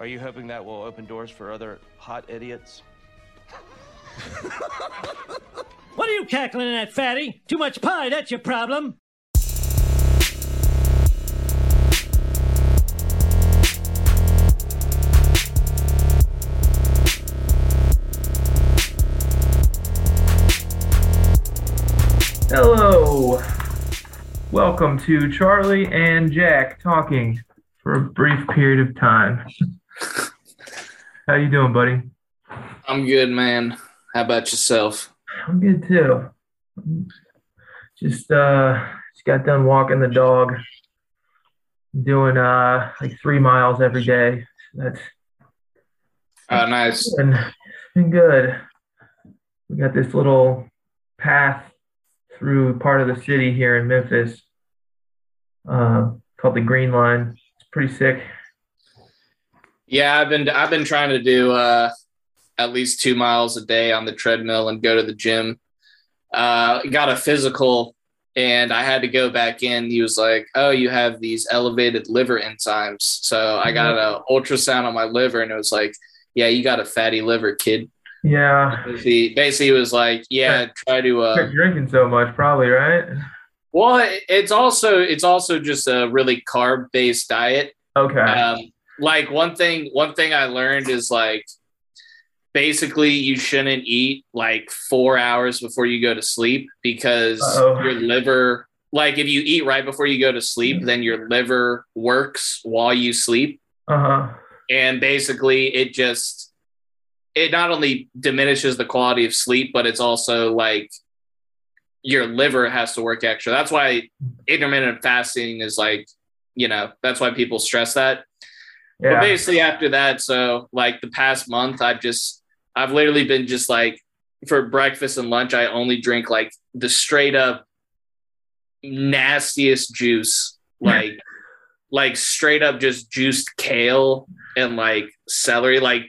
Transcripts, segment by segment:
Are you hoping that will open doors for other hot idiots? What are you cackling at, fatty? Too much pie, that's your problem. Hello. Welcome to Charlie and Jack talking for a brief period of time. How you doing, buddy? I'm good, man. How about yourself? I'm good too. Just uh just got done walking the dog. Doing uh like three miles every day. That's Oh, nice. been, been good. We got this little path through part of the city here in Memphis, uh, called the Green Line. It's pretty sick. Yeah, I've been I've been trying to do uh, at least two miles a day on the treadmill and go to the gym. Uh, got a physical, and I had to go back in. He was like, "Oh, you have these elevated liver enzymes." So I got an ultrasound on my liver, and it was like, "Yeah, you got a fatty liver, kid." Yeah, Basically, basically was like, "Yeah, try to." Uh, quit drinking so much, probably, right? well, it's also it's also just a really carb based diet. Okay. um, like one thing one thing i learned is like basically you shouldn't eat like four hours before you go to sleep because Uh-oh. your liver like if you eat right before you go to sleep then your liver works while you sleep Uh huh. and basically it just it not only diminishes the quality of sleep but it's also like your liver has to work extra that's why intermittent fasting is like you know that's why people stress that but basically after that, so like the past month, I've just I've literally been just like for breakfast and lunch, I only drink like the straight up nastiest juice, like like straight up just juiced kale and like celery, like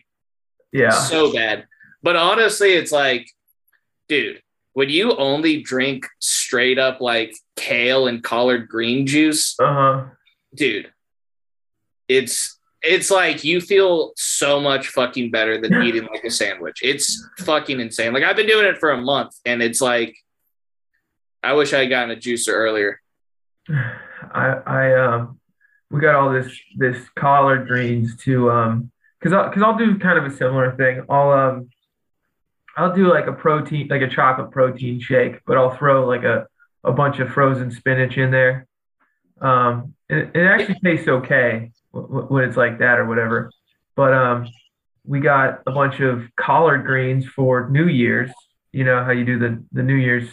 Yeah. so bad. But honestly, it's like, dude, when you only drink straight up like kale and collard green juice, Uh huh. dude, it's it's like you feel so much fucking better than eating like a sandwich. It's fucking insane. Like I've been doing it for a month, and it's like I wish I had gotten a juicer earlier. I I um we got all this this collard greens to um because I'll because I'll do kind of a similar thing. I'll um I'll do like a protein like a chocolate protein shake, but I'll throw like a a bunch of frozen spinach in there. Um, it, it actually tastes okay when it's like that or whatever. But um, we got a bunch of collard greens for New Year's. You know how you do the the New Year's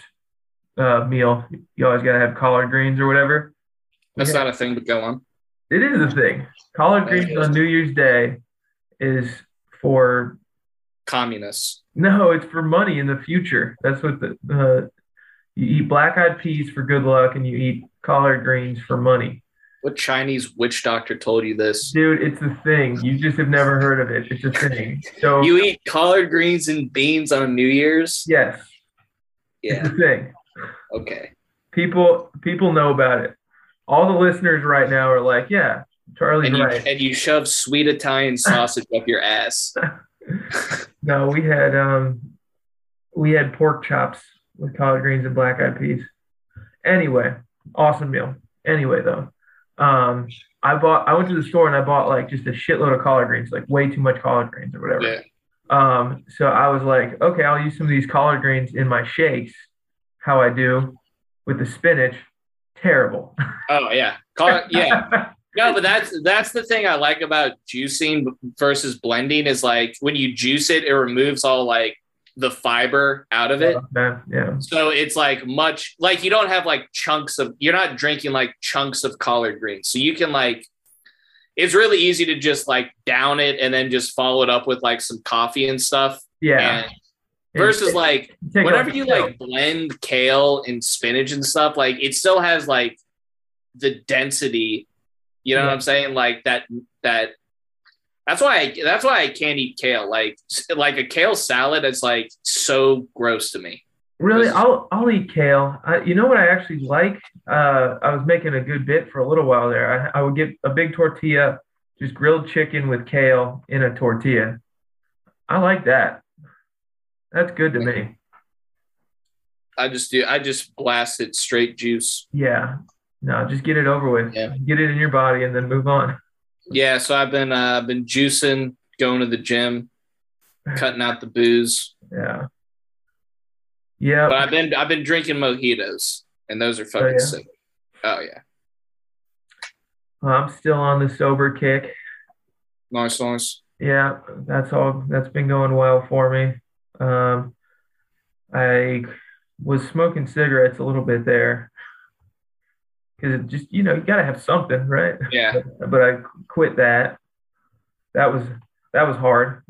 uh, meal. You always gotta have collard greens or whatever. That's Yeah. not a thing, but go on. It is a thing. Collard That greens is. on New Year's Day is for Communists. no, it's for money in the future. That's what the uh, you eat black-eyed peas for good luck, and you eat collard greens for money. What Chinese witch doctor told you this? Dude, it's a thing. You just have never heard of it. It's a thing. So You eat collard greens and beans on New Year's? yes, it's Yeah. a thing. Okay. People people know about it. All the listeners right now are like, yeah, Charlie's And you right. and you shove sweet Italian sausage up your ass. No, we had um we had pork chops with collard greens and black eyed peas. Anyway, awesome meal. Anyway though, um I bought I went to the store and I bought like just a shitload of collard greens, like way too much collard greens or whatever. Yeah. Um so I was like, okay, I'll use some of these collard greens in my shakes, how I do with the spinach. Terrible. Oh yeah. Call yeah. No, but that's that's the thing I like about juicing versus blending is like when you juice it, it removes all like the fiber out of it. Man, yeah. So it's like much like you don't have like chunks of you're not drinking like chunks of collard greens. So you can like it's really easy to just like down it and then just follow it up with like some coffee and stuff. Yeah. And versus like whenever you like blend kale and spinach and stuff, like it still has like the density. You know what I'm saying? Like that that that's why I that's why I can't eat kale. Like like a kale salad is like so gross to me. Really, I'll I'll eat kale. I, you know what I actually like? Uh, I was making a good bit for a little while there. I, I would get a big tortilla, just grilled chicken with kale in a tortilla. I like that. That's good to me. I just do. I just blast it straight juice. Yeah. No, just get it over with. Yeah. Get it in your body and then move on. Yeah. So I've been uh, been juicing, going to the gym, cutting out the booze. Yeah. Yeah. But I've been I've been drinking mojitos, and those are fucking yeah? sick. Oh yeah, I'm still on the sober kick. nice, nice. Yeah, that's all. That's been going well for me. Um, I was smoking cigarettes a little bit there because it just, you know, you gotta have something, right? Yeah, But I quit that. That was that was hard.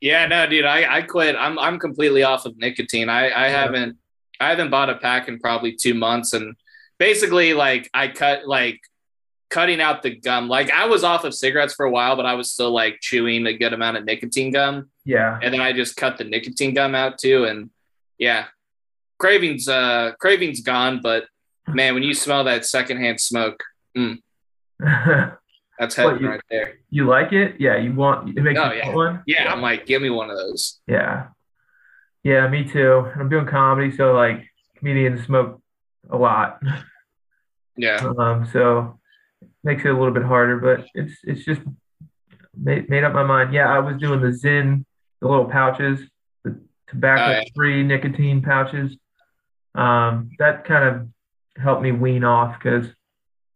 yeah. No, dude, I I quit. I'm I'm completely off of nicotine. I I Yeah. haven't I haven't bought a pack in probably two months, and basically like I cut like cutting out the gum. Like I was off of cigarettes for a while, but I was still like chewing a good amount of nicotine gum. Yeah. and then I just cut the nicotine gum out too. And yeah, cravings, uh, cravings gone. But man, when you smell that secondhand smoke, that's heaven What, you- right there. You like it? Yeah, you want it makes Oh, you yeah. one? Yeah, I'm like, give me one of those. Yeah. Yeah, me too. I'm doing comedy, so like comedians smoke a lot. Yeah, Um, so makes it a little bit harder, but it's it's just made, made up my mind. Yeah, I was doing the Zyn, the little pouches, the Oh, tobacco-free nicotine pouches. Um, that kind of helped me wean off because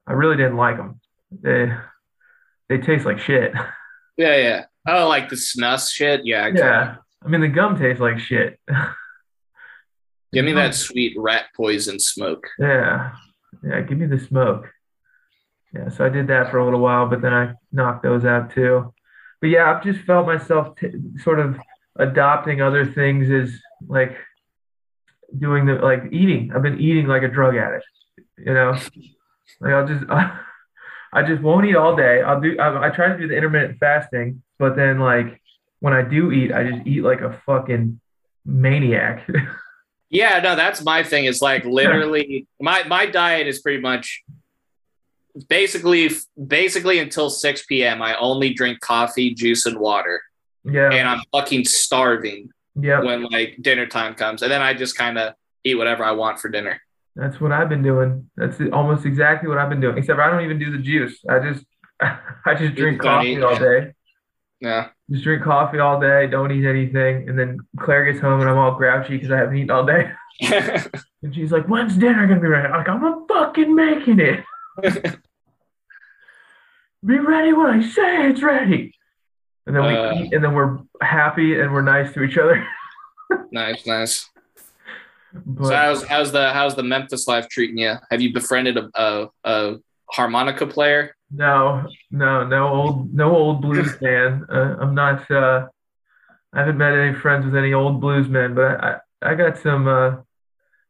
I really didn't like them. They they taste like shit. yeah, yeah. Oh, like the snus shit. Yeah, I Yeah, I mean the gum tastes like shit. Give me that sweet rat poison smoke. Yeah, yeah, give me the smoke. Yeah, so I did that for a little while, but then I knocked those out too. But yeah, I've just felt myself t sort of adopting other things as like doing the like eating. I've been eating like a drug addict, you know. Like I'll just I just won't eat all day. I'll do I, I try to do the intermittent fasting, but then like when I do eat, I just eat like a fucking maniac. Yeah, no, that's my thing. Is like literally my my diet is pretty much basically basically until 6 p.m. I only drink coffee, juice, and water. Yeah, And I'm fucking starving yeah. when like dinner time comes. And then I just kind of eat whatever I want for dinner. That's what I've been doing. That's almost exactly what I've been doing. Except I don't even do the juice. I just I just drink coffee eat, all day. Yeah. Just drink coffee all day. Don't eat anything. And then Claire gets home and I'm all grouchy because I haven't eaten all day. And she's like, "When's dinner gonna be ready?" I'm like, "I'm fucking making it. Be ready when I say it's ready." And then we Uh. eat, and then we're happy and we're nice to each other. nice, nice. But So how's how's the how's the Memphis life treating you? Have you befriended a a, a harmonica player? No, no, no old, no old blues fan. Uh, I'm not. Uh, I haven't met any friends with any old blues men, but I, I got some, uh,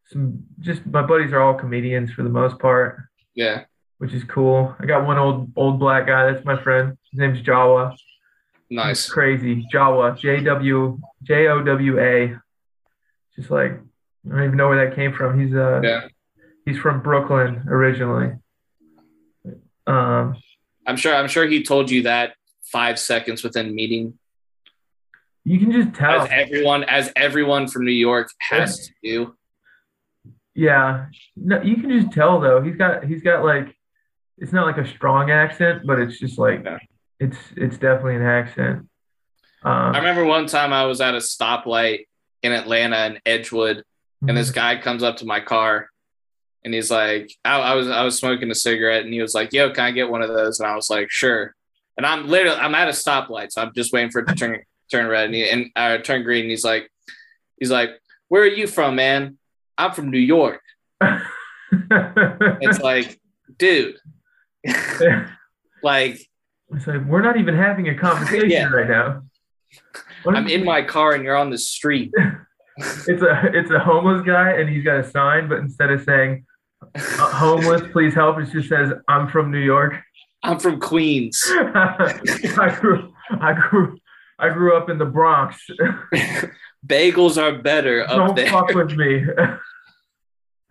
some. Just my buddies are all comedians for the most part, Yeah. which is cool. I got one old, old black guy. That's my friend. His name's Jawa. Nice. crazy. Jawa. J W J O W A. Just like I don't even know where that came from. He's uh, Yeah. he's from Brooklyn originally. Um. I'm sure I'm sure he told you that five seconds within meeting. You can just tell. As everyone as everyone from New York has to do. Yeah, no, you can just tell though. He's got he's got like it's not like a strong accent, but it's just like Yeah. It's it's definitely an accent. Um, I remember one time I was at a stoplight in Atlanta in Edgewood, and this guy comes up to my car and he's like, I, I was I was smoking a cigarette and he was like, Yo, can I get one of those? And I was like, Sure. And I'm literally I'm at a stoplight, so I'm just waiting for it to turn turn red and, he, and uh, turn green. And he's like, he's like, Where are you from, man? I'm from New York. It's like, dude, like it's like we're not even having a conversation Yeah. right now. What I'm in my car and you're on the street. It's a it's a homeless guy and he's got a sign, but instead of saying uh, homeless, please help, it just says I'm from New York. I'm from Queens. I grew I grew I grew up in the Bronx. Bagels are better up Don't there. fuck with me.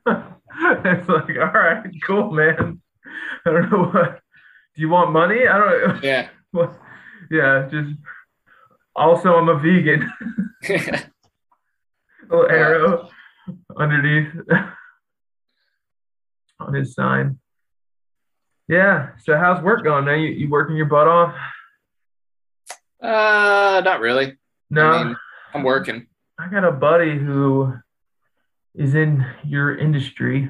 it's like, all right, cool, man. I don't know what. Do you want money? I don't. Yeah. Yeah, just also I'm a vegan. little arrow underneath on his sign. Yeah. So how's work going, man? You, you working your butt off? uh, not really. No. I mean, I'm working. I got a buddy who is in your industry.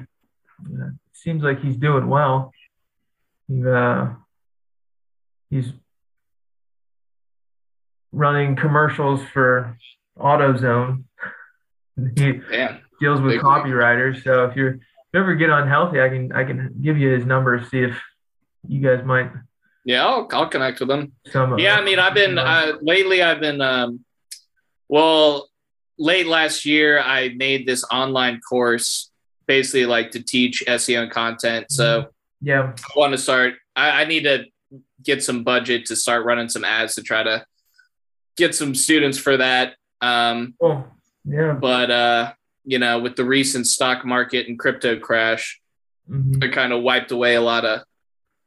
Seems like he's doing well. Uh, he's running commercials for AutoZone. He deals with copywriters. So if you're if you ever get unhealthy, I can I can give you his number. See if you guys might Yeah, I'll, I'll connect with him. some. Yeah, I mean, I've been uh, lately. I've been um, well, late last year, I made this online course, basically like to teach SEO and content. So yeah. I want to start. I, I need to get some budget to start running some ads to try to get some students for that. Um, Cool. Yeah. but uh, you know, with the recent stock market and crypto crash, Mhm. it kind of wiped away a lot of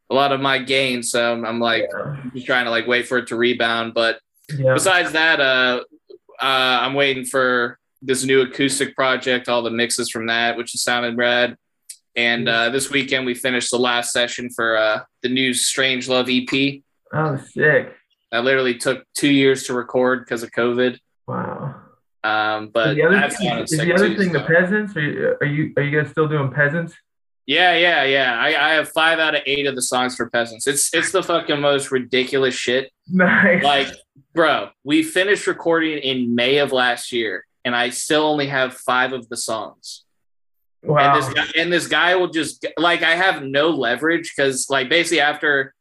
a lot of my gains. So I'm like yeah. just trying to like wait for it to rebound. But Yeah. besides that, uh, uh, I'm waiting for this new acoustic project, all the mixes from that, which is sounding rad. And uh, this weekend we finished the last session for uh, the new Strange Love EP. Oh, sick. That literally took two years to record because of COVID. Wow. Um, but is the other, thing, is the other thing the peasants? Are you, are you are you guys still doing peasants? Yeah, yeah, yeah. I, I have five out of eight of the songs for peasants. It's it's the fucking most ridiculous shit. Nice. Like, bro, we finished recording in May of last year, and I still only have five of the songs. Wow. And this guy, and this guy will just like I have no leverage because like basically after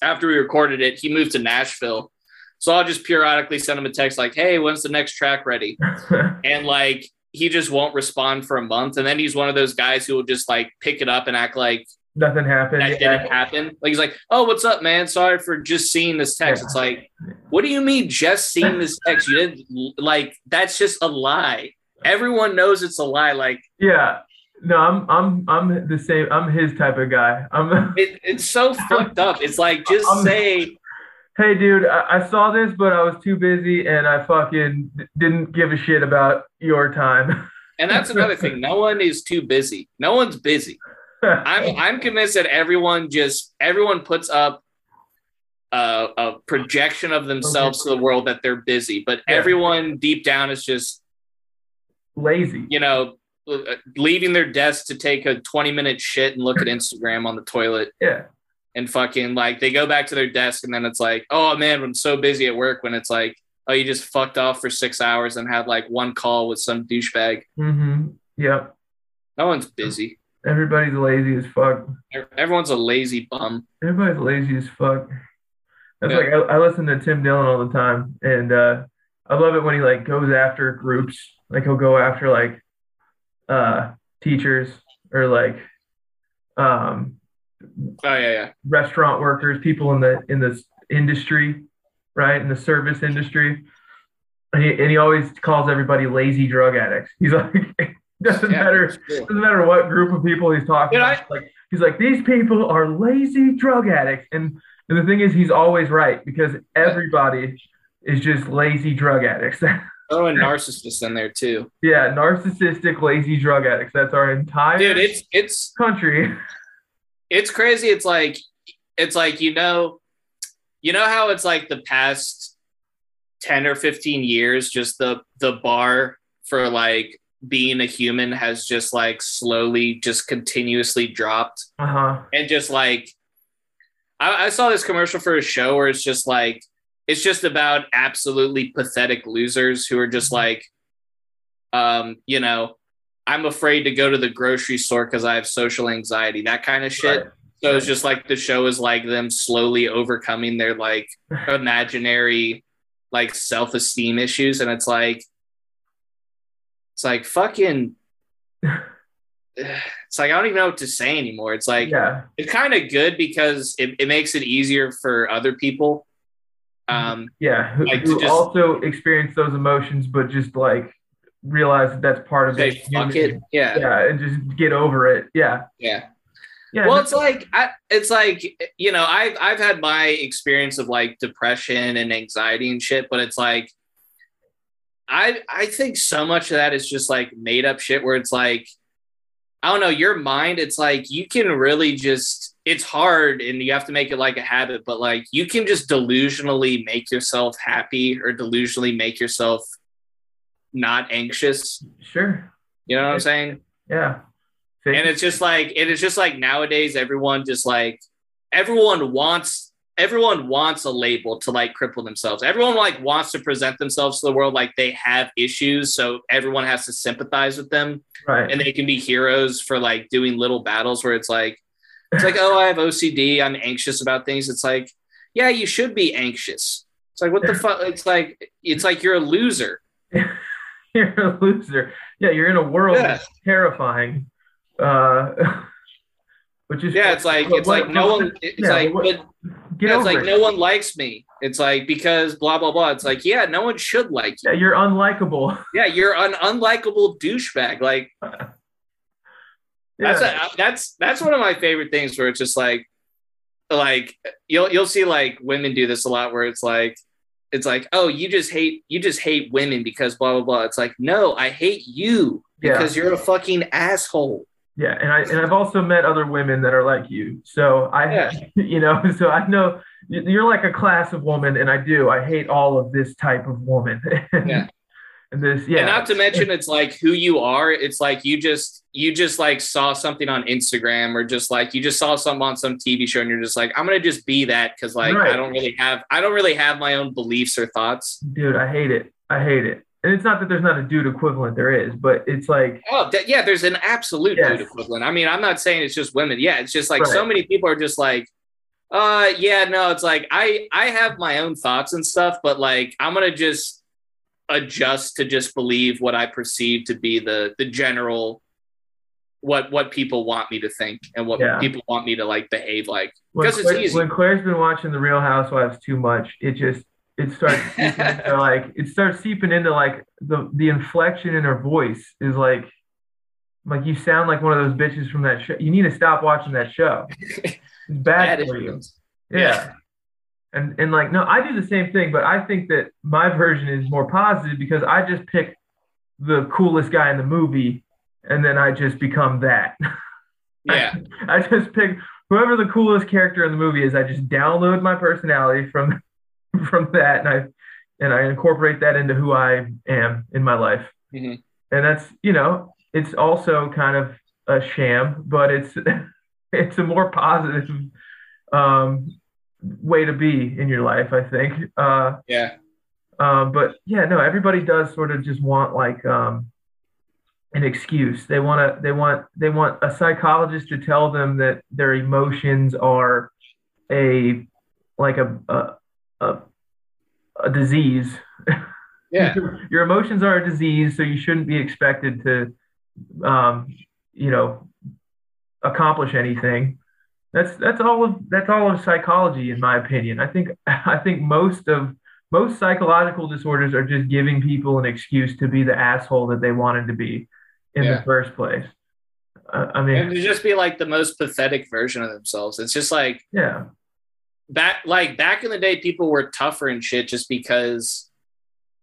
after we recorded it, he moved to Nashville. So I'll just periodically send him a text like, "Hey, when's the next track ready?" And like he just won't respond for a month, and then he's one of those guys who will just like pick it up and act like Nothing happened. that Yeah. didn't happen. Like he's like, "Oh, what's up, man? Sorry for just seeing this text." Yeah. It's like, what do you mean just seeing this text? You didn't like that's just a lie. Everyone knows it's a lie. Like Yeah. No, I'm I'm I'm the same. I'm his type of guy. I'm it, it's so fucked up. It's like just I'm- say, hey dude, I, I saw this, but I was too busy and I fucking didn't give a shit about your time. and that's another thing. No one is too busy. No one's busy. I'm I'm convinced that everyone just everyone puts up a, a projection of themselves to the world that they're busy, but Yeah. everyone deep down is just Lazy. you know uh, leaving their desk to take a 20 minute shit and look at Instagram on the toilet Yeah. and fucking like they go back to their desk and then it's like oh man I'm so busy at work when it's like oh you just fucked off for six hours and had like one call with some douchebag. Mm-hmm. Yep. No one's busy. Everybody's lazy as fuck. Everyone's a lazy bum. Everybody's lazy as fuck. That's Yeah. like I, I listen to Tim Dillon all the time, and uh, I love it when he like goes after groups. Like he'll go after like uh, teachers or like um, Oh yeah, yeah. restaurant workers, people in the in this industry, right? In the service industry. And he, and he always calls everybody lazy drug addicts. He's like, doesn't Yeah, matter doesn't matter what group of people he's talking Dude, about. like he's like these people are lazy drug addicts, and and the thing is he's always right because everybody is just lazy drug addicts. Throw a narcissist in there too. yeah, narcissistic lazy drug addicts. That's our entire Dude, it's it's country. it's crazy. It's like it's like you know, you know how it's like the past ten or fifteen years, just the the bar for like being a human has just like slowly, just continuously dropped, Uh huh. and just like I, I saw this commercial for a show where it's just like it's just about absolutely pathetic losers who are just like, um, you know. I'm afraid to go to the grocery store because I have social anxiety, that kind of shit. Right. So it's just like the show is like them slowly overcoming their like imaginary like self-esteem issues. And it's like it's like fucking it's like I don't even know what to say anymore. It's like Yeah. it's kind of good because it, it makes it easier for other people. Um Yeah. Who, Like who just- also experience those emotions, but just like realize that that's part of it. fuck it. Yeah. Yeah, and just get over it. Yeah. Yeah. Yeah. well it's like I, it's like you know i've i've had my experience of like depression and anxiety and shit but it's like i i think so much of that is just like made up shit where it's like i don't know your mind it's like you can really just it's hard and you have to make it like a habit but like you can just delusionally make yourself happy or delusionally make yourself not anxious sure. you know what i'm saying Yeah. and it's just like it is just like nowadays everyone just like everyone wants everyone wants a label to like cripple themselves everyone like wants to present themselves to the world like they have issues so everyone has to sympathize with them right. and they can be heroes for like doing little battles where it's like it's like oh i have ocd i'm anxious about things it's like yeah you should be anxious it's like what the fuck it's like it's like you're a loser you're a loser. Yeah, you're in a world Yeah. that's terrifying. Uh, which is yeah it's like it's what- like no one it's yeah, like what- get Yeah, it's like it. no one likes me. It's like because blah blah blah. It's like yeah, no one should like you. Yeah, you're unlikable. Yeah, you're an unlikable douchebag. Like Yeah. that's a, that's that's one of my favorite things where it's just like like you'll you'll see like women do this a lot where it's like it's like oh you just hate you just hate women because blah blah blah. It's like no, I hate you because you're a fucking asshole. Yeah, and I and I've also met other women that are like you. So I, Yeah. you know, so I know you're like a class of woman, and I do. I hate all of this type of woman. Yeah. and this, yeah. And not to mention it's like who you are. It's like you just you just like saw something on Instagram or just like you just saw something on some TV show and you're just like, I'm gonna just be that because like Right. I don't really have I don't really have my own beliefs or thoughts. Dude, I hate it. I hate it. And it's not that there's not a dude equivalent. There is, but it's like, Oh th- yeah, there's an absolute Yes. dude equivalent. I mean, I'm not saying it's just women. Yeah, it's just like so many people are just like, uh yeah, no, it's like I I have my own thoughts and stuff, but like I'm gonna just adjust to just believe what I perceive to be the the general what what people want me to think and what Yeah. people want me to like behave like. Because it's easy. when Claire's been watching The Real Housewives too much, it just it starts seeping into like it starts seeping into like the the inflection in her voice is like like you sound like one of those bitches from that show. You need to stop watching that show. It's bad, Bad for you. influence. Yeah. And and like no, I do the same thing, but I think that my version is more positive because I just pick the coolest guy in the movie and then I just become that. Yeah. I just pick whoever the coolest character in the movie is. I just download my personality from from that, and I and I incorporate that into who I am in my life. Mhm. And that's you know, it's also kind of a sham, but it's it's a more positive um, way to be in your life, I think. Uh, Yeah. um, but yeah, no, everybody does sort of just want like um, an excuse. They want to, they want, they want a psychologist to tell them that their emotions are a like a a a, a disease. Yeah. Your emotions are a disease, so you shouldn't be expected to, um, you know, accomplish anything. That's that's all of that's all of psychology, in my opinion. I think I think most of most psychological disorders are just giving people an excuse to be the asshole that they wanted to be in Yeah. the first place. Uh, I mean, And to just be like the most pathetic version of themselves. It's just like yeah, back like back in the day people were tougher and shit just because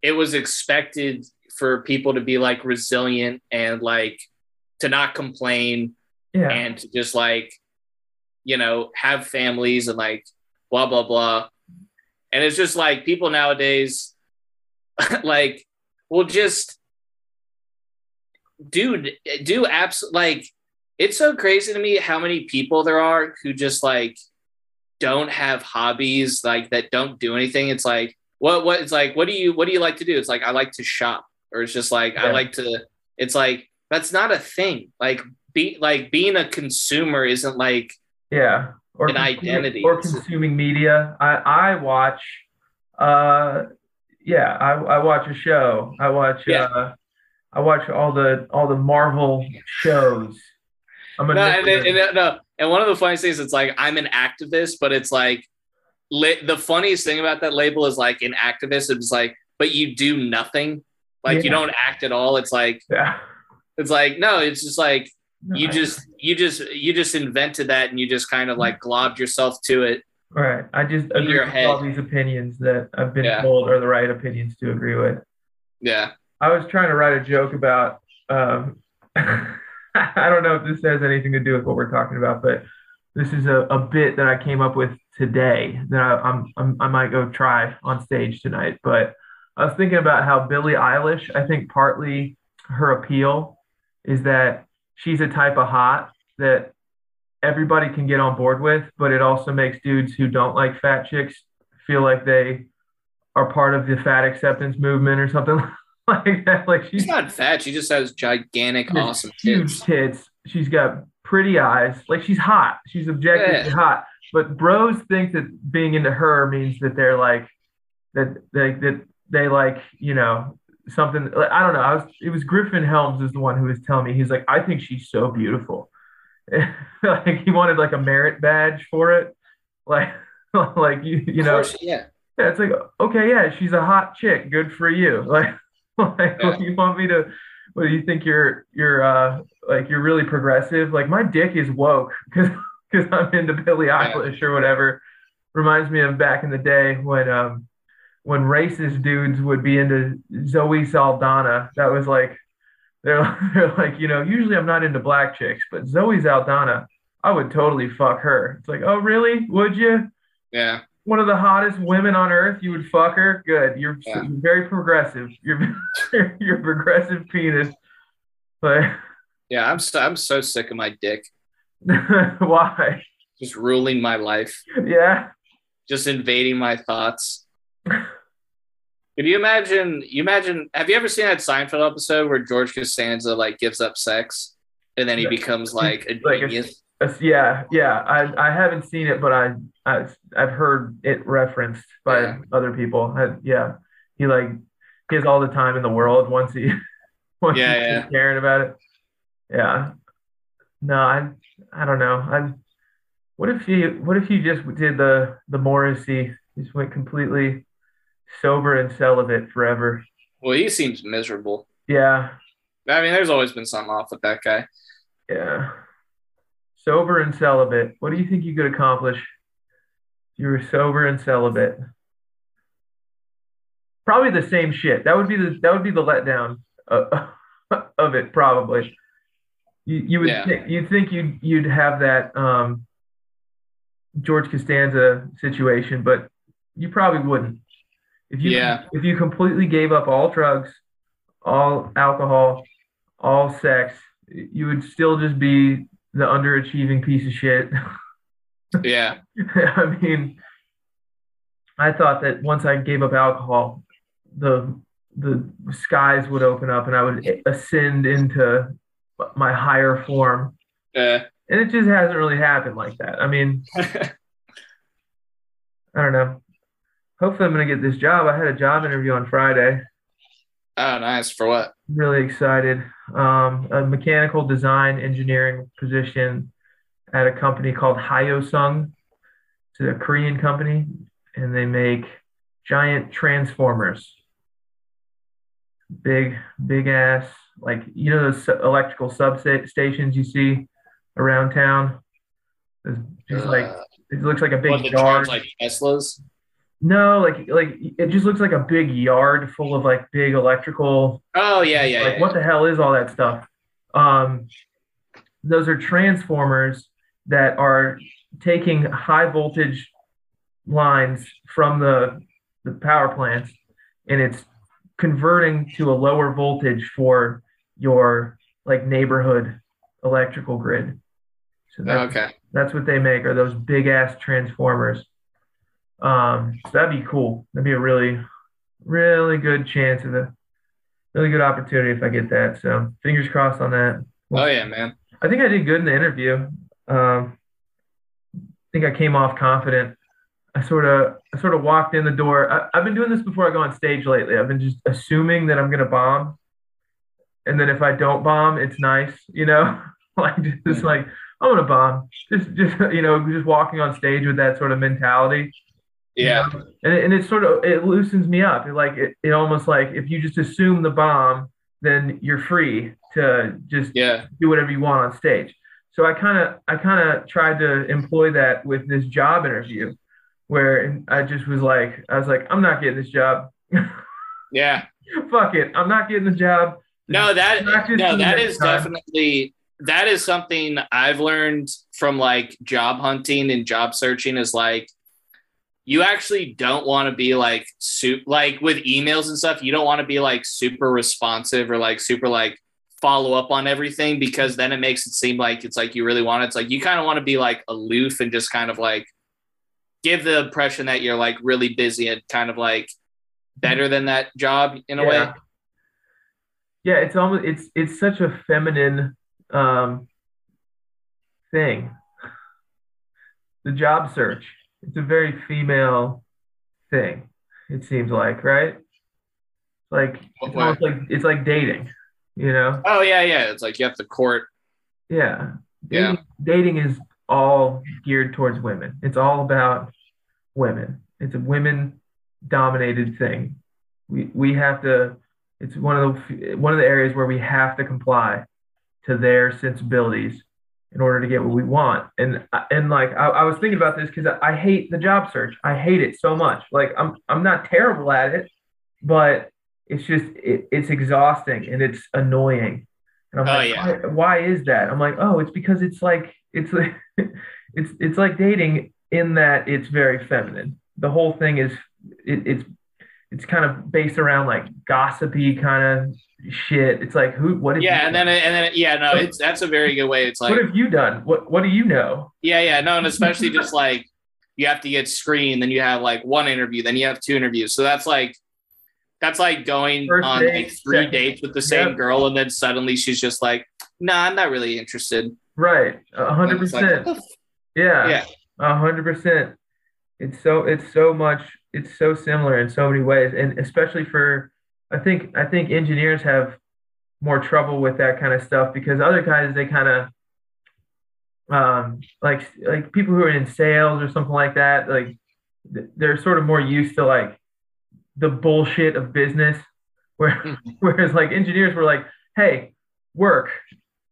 it was expected for people to be like resilient and like to not complain yeah, and to just like you know have families and like blah blah blah. And it's just like people nowadays like will just dude do abs like it's so crazy to me how many people there are who just like don't have hobbies like that don't do anything it's like what what it's like what do you what do you like to do it's like i like to shop or it's just like i like to it's like that's not a thing like be like being a consumer isn't like yeah. Or An identity. or consuming media. I I watch, uh, yeah, I I watch a show. I watch Yeah. uh, I watch all the all the Marvel shows. I'm a no, and, and, and, no, and one of the funniest things it's like i'm an activist but it's like li- the funniest thing about that label is like an activist it's like but you do nothing like you don't act at all it's like yeah. it's like no it's just like you I- just you just you just invented that and you just kind of like globbed yourself to it. right. I just agree your with all head. these opinions that I've been Yeah. told are the right opinions to agree with. Yeah. I was trying to write a joke about. Um, I don't know if this has anything to do with what we're talking about, but this is a, a bit that I came up with today that I, I'm, I'm I might go try on stage tonight. But I was thinking about how Billie Eilish. I think partly her appeal is that she's a type of hot that everybody can get on board with, but it also makes dudes who don't like fat chicks feel like they are part of the fat acceptance movement or something like that. Like she's She's not fat. She just has gigantic, awesome huge tits. tits. She's got pretty eyes. Like she's hot. She's objectively Yeah. hot. But bros think that being into her means that they're like that they that they like you know something. like, I don't know. I was it was Griffin Helms is the one who was telling me. He's like I think she's so beautiful. like he wanted like a merit badge for it. Like like you you know course, yeah. yeah, it's like okay, yeah, she's a hot chick. Good for you. Like, like Yeah. you want me to? What do you think you're you're uh like you're really progressive? Like my dick is woke because because I'm into Billie Yeah. Eilish or whatever. Reminds me of back in the day when um when racist dudes would be into Zoe Saldana. That was like they're they're like you know usually I'm not into black chicks, but Zoe Saldana. I would totally fuck her. It's like, oh really? Would you? Yeah. One of the hottest women on earth, you would fuck her. Good. You're, Yeah. very progressive. You're you're progressive penis. But Yeah. I'm so I'm so sick of my dick. why? Just ruling my life. Yeah. Just invading my thoughts. Can you imagine? You imagine? Have you ever seen that Seinfeld episode where George Costanza like gives up sex, and then he becomes like a Like a- genius? Yeah, yeah. I I haven't seen it, but I, I I've heard it referenced by Yeah. other people. I, yeah, he like he has all the time in the world once he once Yeah, he's yeah. caring about it. Yeah. No, I I don't know. I what if you what if you just did the the Morrissey just went completely sober and celibate forever? Well, he seems miserable. Yeah, I mean, there's always been something off with that guy. yeah. Sober and celibate. What do you think you could accomplish you were sober and celibate? Probably the same shit. That would be the that would be the letdown of, of it. Probably. You you would Yeah. think you'd think you'd you'd have that um, George Costanza situation, but you probably wouldn't. If you Yeah. if you completely gave up all drugs, all alcohol, all sex, you would still just be the underachieving piece of shit. Yeah. I mean, I thought that once I gave up alcohol, the the skies would open up and I would ascend into my higher form. Uh, And it just hasn't really happened like that. I mean, I don't know. Hopefully, I'm going to get this job. I had a job interview on Friday. oh, nice. For what? Really excited. Um, a mechanical design engineering position at a company called Hyosung. It's a Korean company, and they make giant transformers. Big, big ass, like you know those electrical substations you see around town. It's just like Uh, it looks like a big what, yard. like Teslas? No, like like it just looks like a big yard full of like big electrical Oh yeah, yeah, like yeah. what the hell is all that stuff um those are transformers that are taking high voltage lines from the the power plants and it's converting to a lower voltage for your like neighborhood electrical grid so that's, okay. that's what they make are those big ass transformers um so that'd be cool that'd be a really really good chance of a really good opportunity if I get that. So fingers crossed on that. Oh yeah, man. I think I did good in the interview. Um, I think I came off confident. I sort of I sort of walked in the door. I, I've been doing this before I go on stage lately. I've been just assuming that I'm gonna bomb, and then if I don't bomb, it's nice, you know, like just like I'm gonna bomb. Just just you know, just walking on stage with that sort of mentality. you Yeah. know? and it, and it sort of it loosens me up. It like it, it almost like if you just assume the bomb, then you're free to just Yeah. do whatever you want on stage. So I kind of I kind of tried to employ that with this job interview where I just was like I was like I'm not getting this job. Yeah. Fuck it. I'm not getting the job. No, that no, that is time. definitely that is something I've learned from like job hunting and job searching is like you actually don't want to be like soup like with emails and stuff, you don't want to be like super responsive or like super like follow up on everything because then it makes it seem like it's like you really want it. It's like you kind of want to be like aloof and just kind of like give the impression that you're like really busy and kind of like better than that job in a way. Yeah. Yeah, it's almost it's it's such a feminine um thing. The job search. It's a very female thing, it seems like, right? Like it's almost like it's like dating, you know? Oh yeah, yeah. It's like you have to court. Yeah. Yeah. Dating, dating is all geared towards women. It's all about women. It's a women dominated thing. We we have to it's one of the one of the areas where we have to comply to their sensibilities in order to get what we want. And and like I, I was thinking about this because I, I hate the job search. I hate it so much. Like I'm I'm not terrible at it, but it's just it, it's exhausting and it's annoying. And I'm Oh, like, yeah. why, why is that? I'm like, oh, it's because it's like it's like it's it's like dating in that it's very feminine. The whole thing is it, it's it's kind of based around like gossipy kind of shit. It's like who what have Yeah, and then and then yeah, no, it's that's a very good way. It's like what have you done? What what do you know? yeah, yeah, no, and especially just like you have to get screened, then you have like one interview, then you have two interviews. So that's like that's like going First on date, like three second- dates with the same Yep. girl, and then suddenly she's just like, "Nah, I'm not really interested." Right, a hundred like, percent. f- Yeah, Yeah. a hundred percent. It's so it's so much it's so similar in so many ways, and especially for I think I think engineers have more trouble with that kind of stuff because other guys they kind of um like like people who are in sales or something like that like they're sort of more used to like the bullshit of business where whereas like engineers were like hey work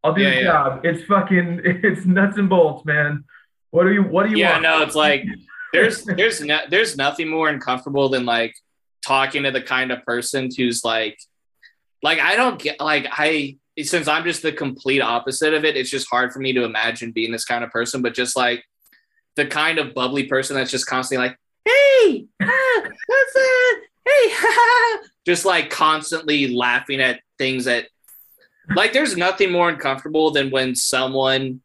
I'll do Yeah, the yeah. job it's fucking it's nuts and bolts man what do you what do you want? yeah, want no, it's like there's there's no, there's nothing more uncomfortable than like talking to the kind of person who's like like I don't get like I since I'm just the complete opposite of it, it's just hard for me to imagine being this kind of person, but just like the kind of bubbly person that's just constantly like, hey, ah, what's that? Hey, ha, ha," just like constantly laughing at things that like there's nothing more uncomfortable than when someone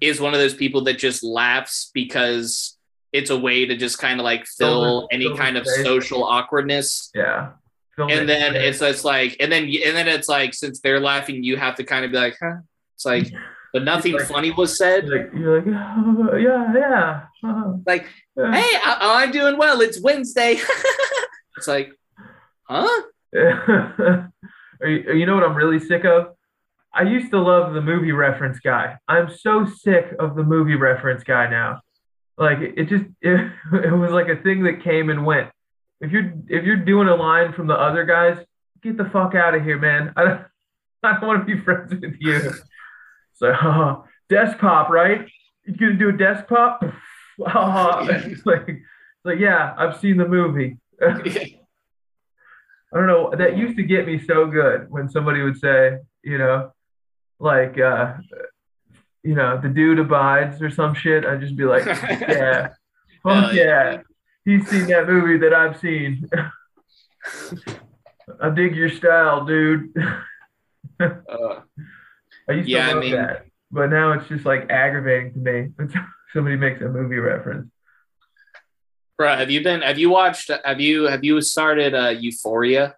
is one of those people that just laughs because it's a way to just kind of like fill any kind of social awkwardness. Yeah. Film and it. then it's it's like and then and then it's like since they're laughing you have to kind of be like huh? It's like but nothing like- funny was said. Like, you're like oh, yeah, yeah. like yeah. hey I, i'm doing well. It's wednesday it's like huh Or you, you know what I'm really sick of? I used to love the movie reference guy. I'm so sick of the movie reference guy now. Like it, just it, it was like a thing that came and went. If you're if you're doing a line from the other guys, get the fuck out of here, man. I don't I don't want to be friends with you. So uh, desk pop, right? You gonna do a desk pop? It's like it's like yeah, I've seen the movie. I don't know. That used to get me so good when somebody would say, you know, like, uh, you know, the dude abides or some shit. I'd just be like, yeah, fuck yeah. He's seen that movie that I've seen. I dig your style, dude. Uh, I used Yeah, I to love mean- that, but now it's just like aggravating to me when somebody makes a movie reference. Bro have you been have you watched have you have you started uh euphoria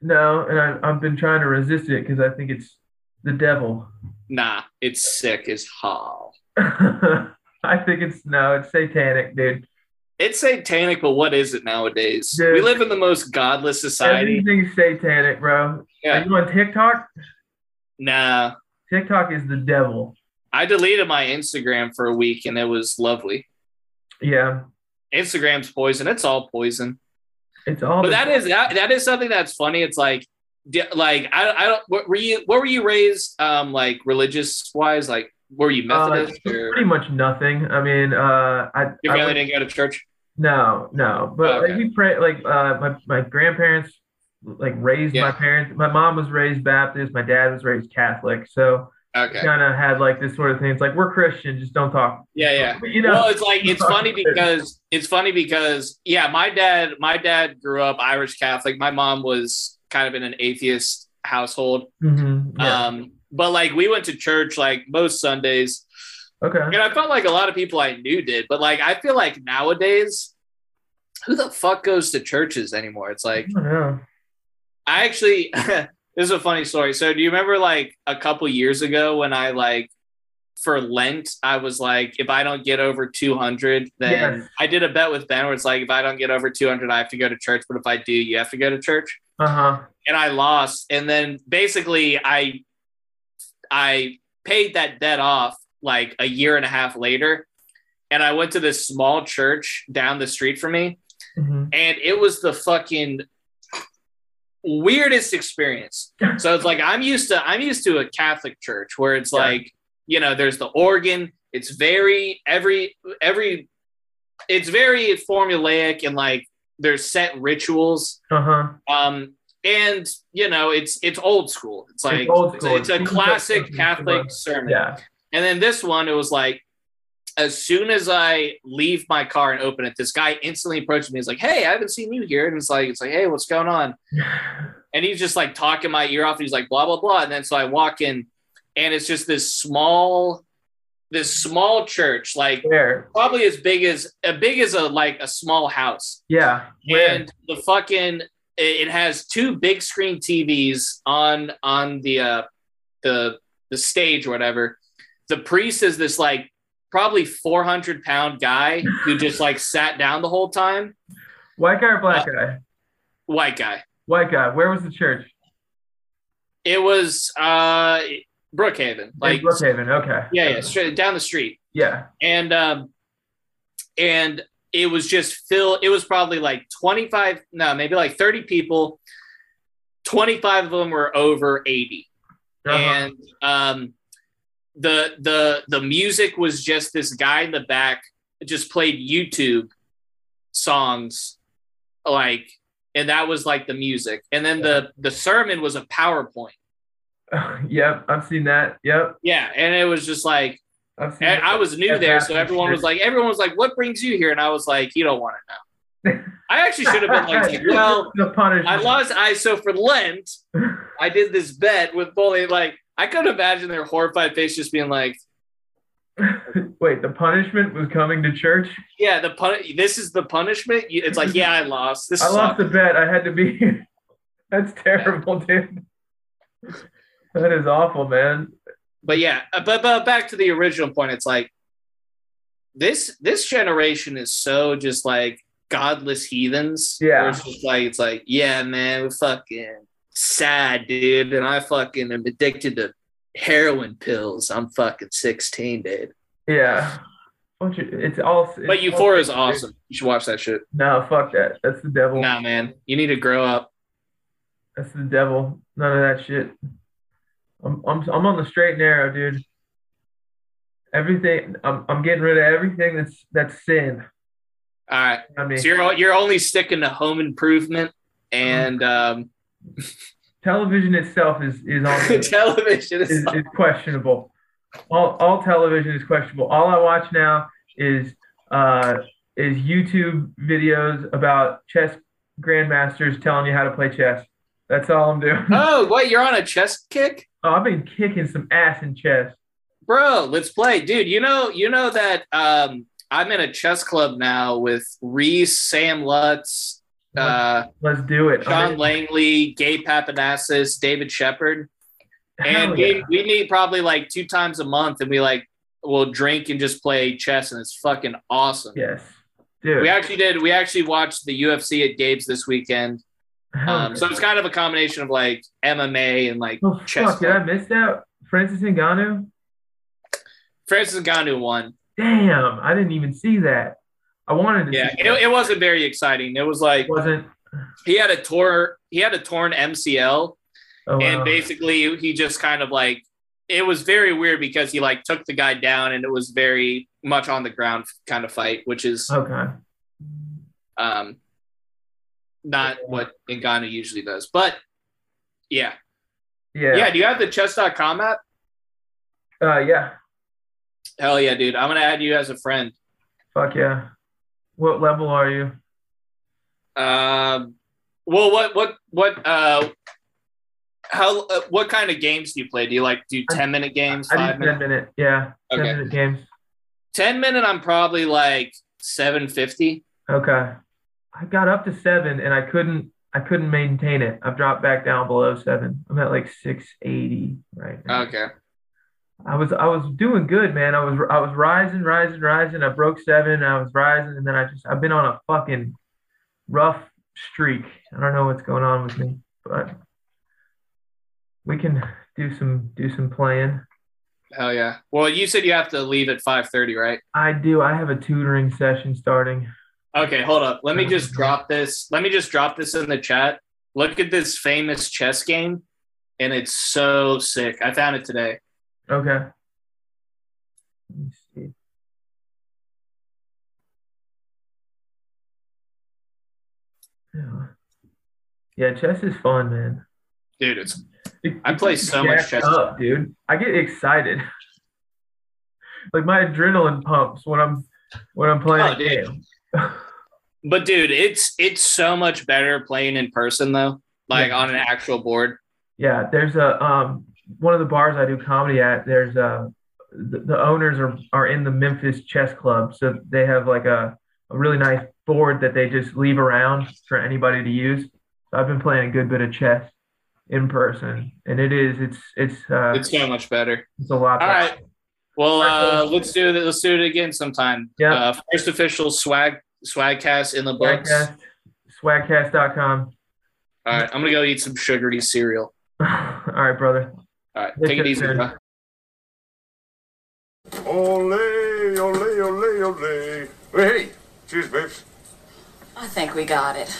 No, and I, I've been trying to resist it because I think it's the devil. nah it's sick as hell I think it's no, it's satanic, dude. it's satanic but what is it nowadays Dude. we live in the most godless society Everything's satanic, bro. Yeah. Are you on TikTok? nah TikTok is the devil. i deleted my instagram for a week and it was lovely Yeah, instagram's poison it's all poison it's all. but that is that, that is something that's funny it's like like I, I don't. What were you? What were you raised? Um, like religious wise, like were you Uh, Methodist or pretty much nothing. I mean, uh, I, your family went- didn't go to church? no, no, but Okay. like we pray, like uh, my my grandparents like raised my parents. My mom was raised Baptist. My dad was raised Catholic. So Okay. kind of had like this sort of thing. It's like we're Christian, just don't talk. Yeah, yeah. But, you know, well, it's like it's funny because it's funny because yeah, my dad my dad grew up Irish Catholic. My mom was kind of in an atheist household. Mhm, yeah. Um, but like we went to church like most Sundays, okay. and I felt like a lot of people I knew did. But like I feel like nowadays, who the fuck goes to churches anymore? It's like. I actually this is a funny story. So do you remember like a couple years ago when I like for Lent, I was like, if I don't get over 200, then. I did a bet with Ben where it's like, if I don't get over 200, I have to go to church. But if I do, you have to go to church. Uh huh. And I lost. And then basically, I I paid that debt off like a year and a half later. And I went to this small church down the street from me hmm and it was the fucking weirdest experience. So it's like I'm used to I'm used to a Catholic church where it's Yeah. like, you know, there's the organ, it's very every every it's very formulaic and like there's set rituals. Uh huh. Um and you know, it's it's old school. It's like it's, a- school. it's a classic Catholic sermon. Yeah. And then this one, it was like, as soon as I leave my car and open it, this guy instantly approaches me. He's like, "Hey, I haven't seen you here." And it's like, "It's like, hey, what's going on?" And he's just like talking my ear off. He's like, "Blah blah blah." And then so I walk in, and it's just this small, this small church, like Where? probably as big as as big as a like a small house. Yeah. Where? And the fucking it it has two big screen TVs on on the uh the the stage or whatever. The priest is this like probably 400 pound guy who just like sat down the whole time. White guy or black Uh, guy? White guy. White guy. Where was the church? It was uh Brookhaven. In Like Brookhaven. Okay. yeah, yeah, straight down the street. Yeah. and um and it was just filled it was probably like 25 no maybe like 30 people 25 of them were over 80 Uh-huh. and um the the the music was just this guy in the back just played youtube songs like and that was like the music and then the the sermon was a powerpoint yep. I've seen that. Yep. yeah and it was just like I've seen. And. I was new there, so everyone was like, everyone was like, "What brings you here?" And I was like, "You don't want to know." I actually should have been like, "Well, the punishment. I lost. I so for Lent, I did this bet with bully. Like, I could imagine their horrified face just being like, Wait, the punishment was coming to church. "Yeah, the pun. This is the punishment." It's like, "Yeah, I lost. This I lost the bet. I had to be here. That's terrible, dude. That is awful, man. But yeah, uh, but but back to the original point. It's like this this generation is so just like godless heathens. Yeah. it's just like it's like yeah, man, we're fucking sad, dude, and I fucking am addicted to heroin pills. I'm fucking sixteen, dude. Yeah. It's all. It's But Euphoria is awesome. You should watch that shit. No, fuck that. That's the devil. Nah, man, you need to grow up. That's the devil. None of that shit. I'm I'm I'm on the straight and narrow, dude. Everything. I'm I'm getting rid of everything that's that's sin. All right, I mean, so you're you're only sticking to home improvement and um, television itself is is on television. is, Is, is questionable. All all television is questionable. All I watch now is uh is YouTube videos about chess grandmasters telling you how to play chess. That's all I'm doing. oh, wait, you're on a chess kick. Oh, I've been kicking some ass in chess. bro let's play dude you know you know that um i'm in a chess club now with reese sam lutz uh Let's do it. sean I'm langley gabe papanassis david shepard and Hell we, yeah. we meet probably like two times a month and we like will drink and just play chess and it's fucking awesome Yes, dude. we actually did we actually watched the ufc at gabe's this weekend um so it's kind of a combination of like mma and like oh chess fuck! Did I miss that? Francis Ngannou. francis Ngannou won Damn, I didn't even see that. I wanted to. yeah it, it wasn't very exciting it was like wasn't. he had a tore he had a torn MCL Oh, and wow. basically he just kind of like it was very weird because he like took the guy down and it was very much on the ground kind of fight which is Okay. um not what Ngannou usually does but yeah Yeah. yeah do you have the chess.com app Uh, yeah. hell yeah dude i'm gonna add you as a friend Fuck yeah. What level are you? um well what what what uh how uh, what kind of games do you play do you like do 10 minute games I five do 10 minute minute. Yeah. 10 minute games. 10 minute i'm probably like 750 Okay. I got up to seven and I couldn't I couldn't maintain it. I've dropped back down below seven. I'm at like 680 right now. okay I was I was doing good, man. I was I was rising, rising, rising. I broke seven. I was rising, and then I just I've been on a fucking rough streak. I don't know what's going on with me, but we can do some do some playing. Hell yeah. Well, you said you have to leave at 5:30, right? I do. I have a tutoring session starting. Okay, hold up. Let me just drop this. Let me just drop this in the chat. Look at this famous chess game and it's so sick. I found it today. Okay. Let me see. Yeah. Yeah, chess is fun, man. Dude, it's It- I play so much chess. Up, dude. I get excited. like my adrenaline pumps when I'm when I'm playing. Oh, a dude. game. but dude, it's it's so much better playing in person though. Like Yeah. on an actual board. Yeah, there's a um one of the bars I do comedy at. There's a the, the owners are are in the Memphis Chess Club, so they have like a a really nice board that they just leave around for anybody to use. So I've been playing a good bit of chess in person, and it is it's it's uh It's so much better. it's a lot. All better. right. Well, uh, let's do it. Let's do it again sometime. Yeah. Uh, first official swag swagcast in the books. Swagcast, swagcast.com. All right, I'm gonna go eat some sugary cereal. All right, brother. All right, take it easy, sir. bro. Ole, ole, ole, ole. Hey, cheers, babes. I think we got it.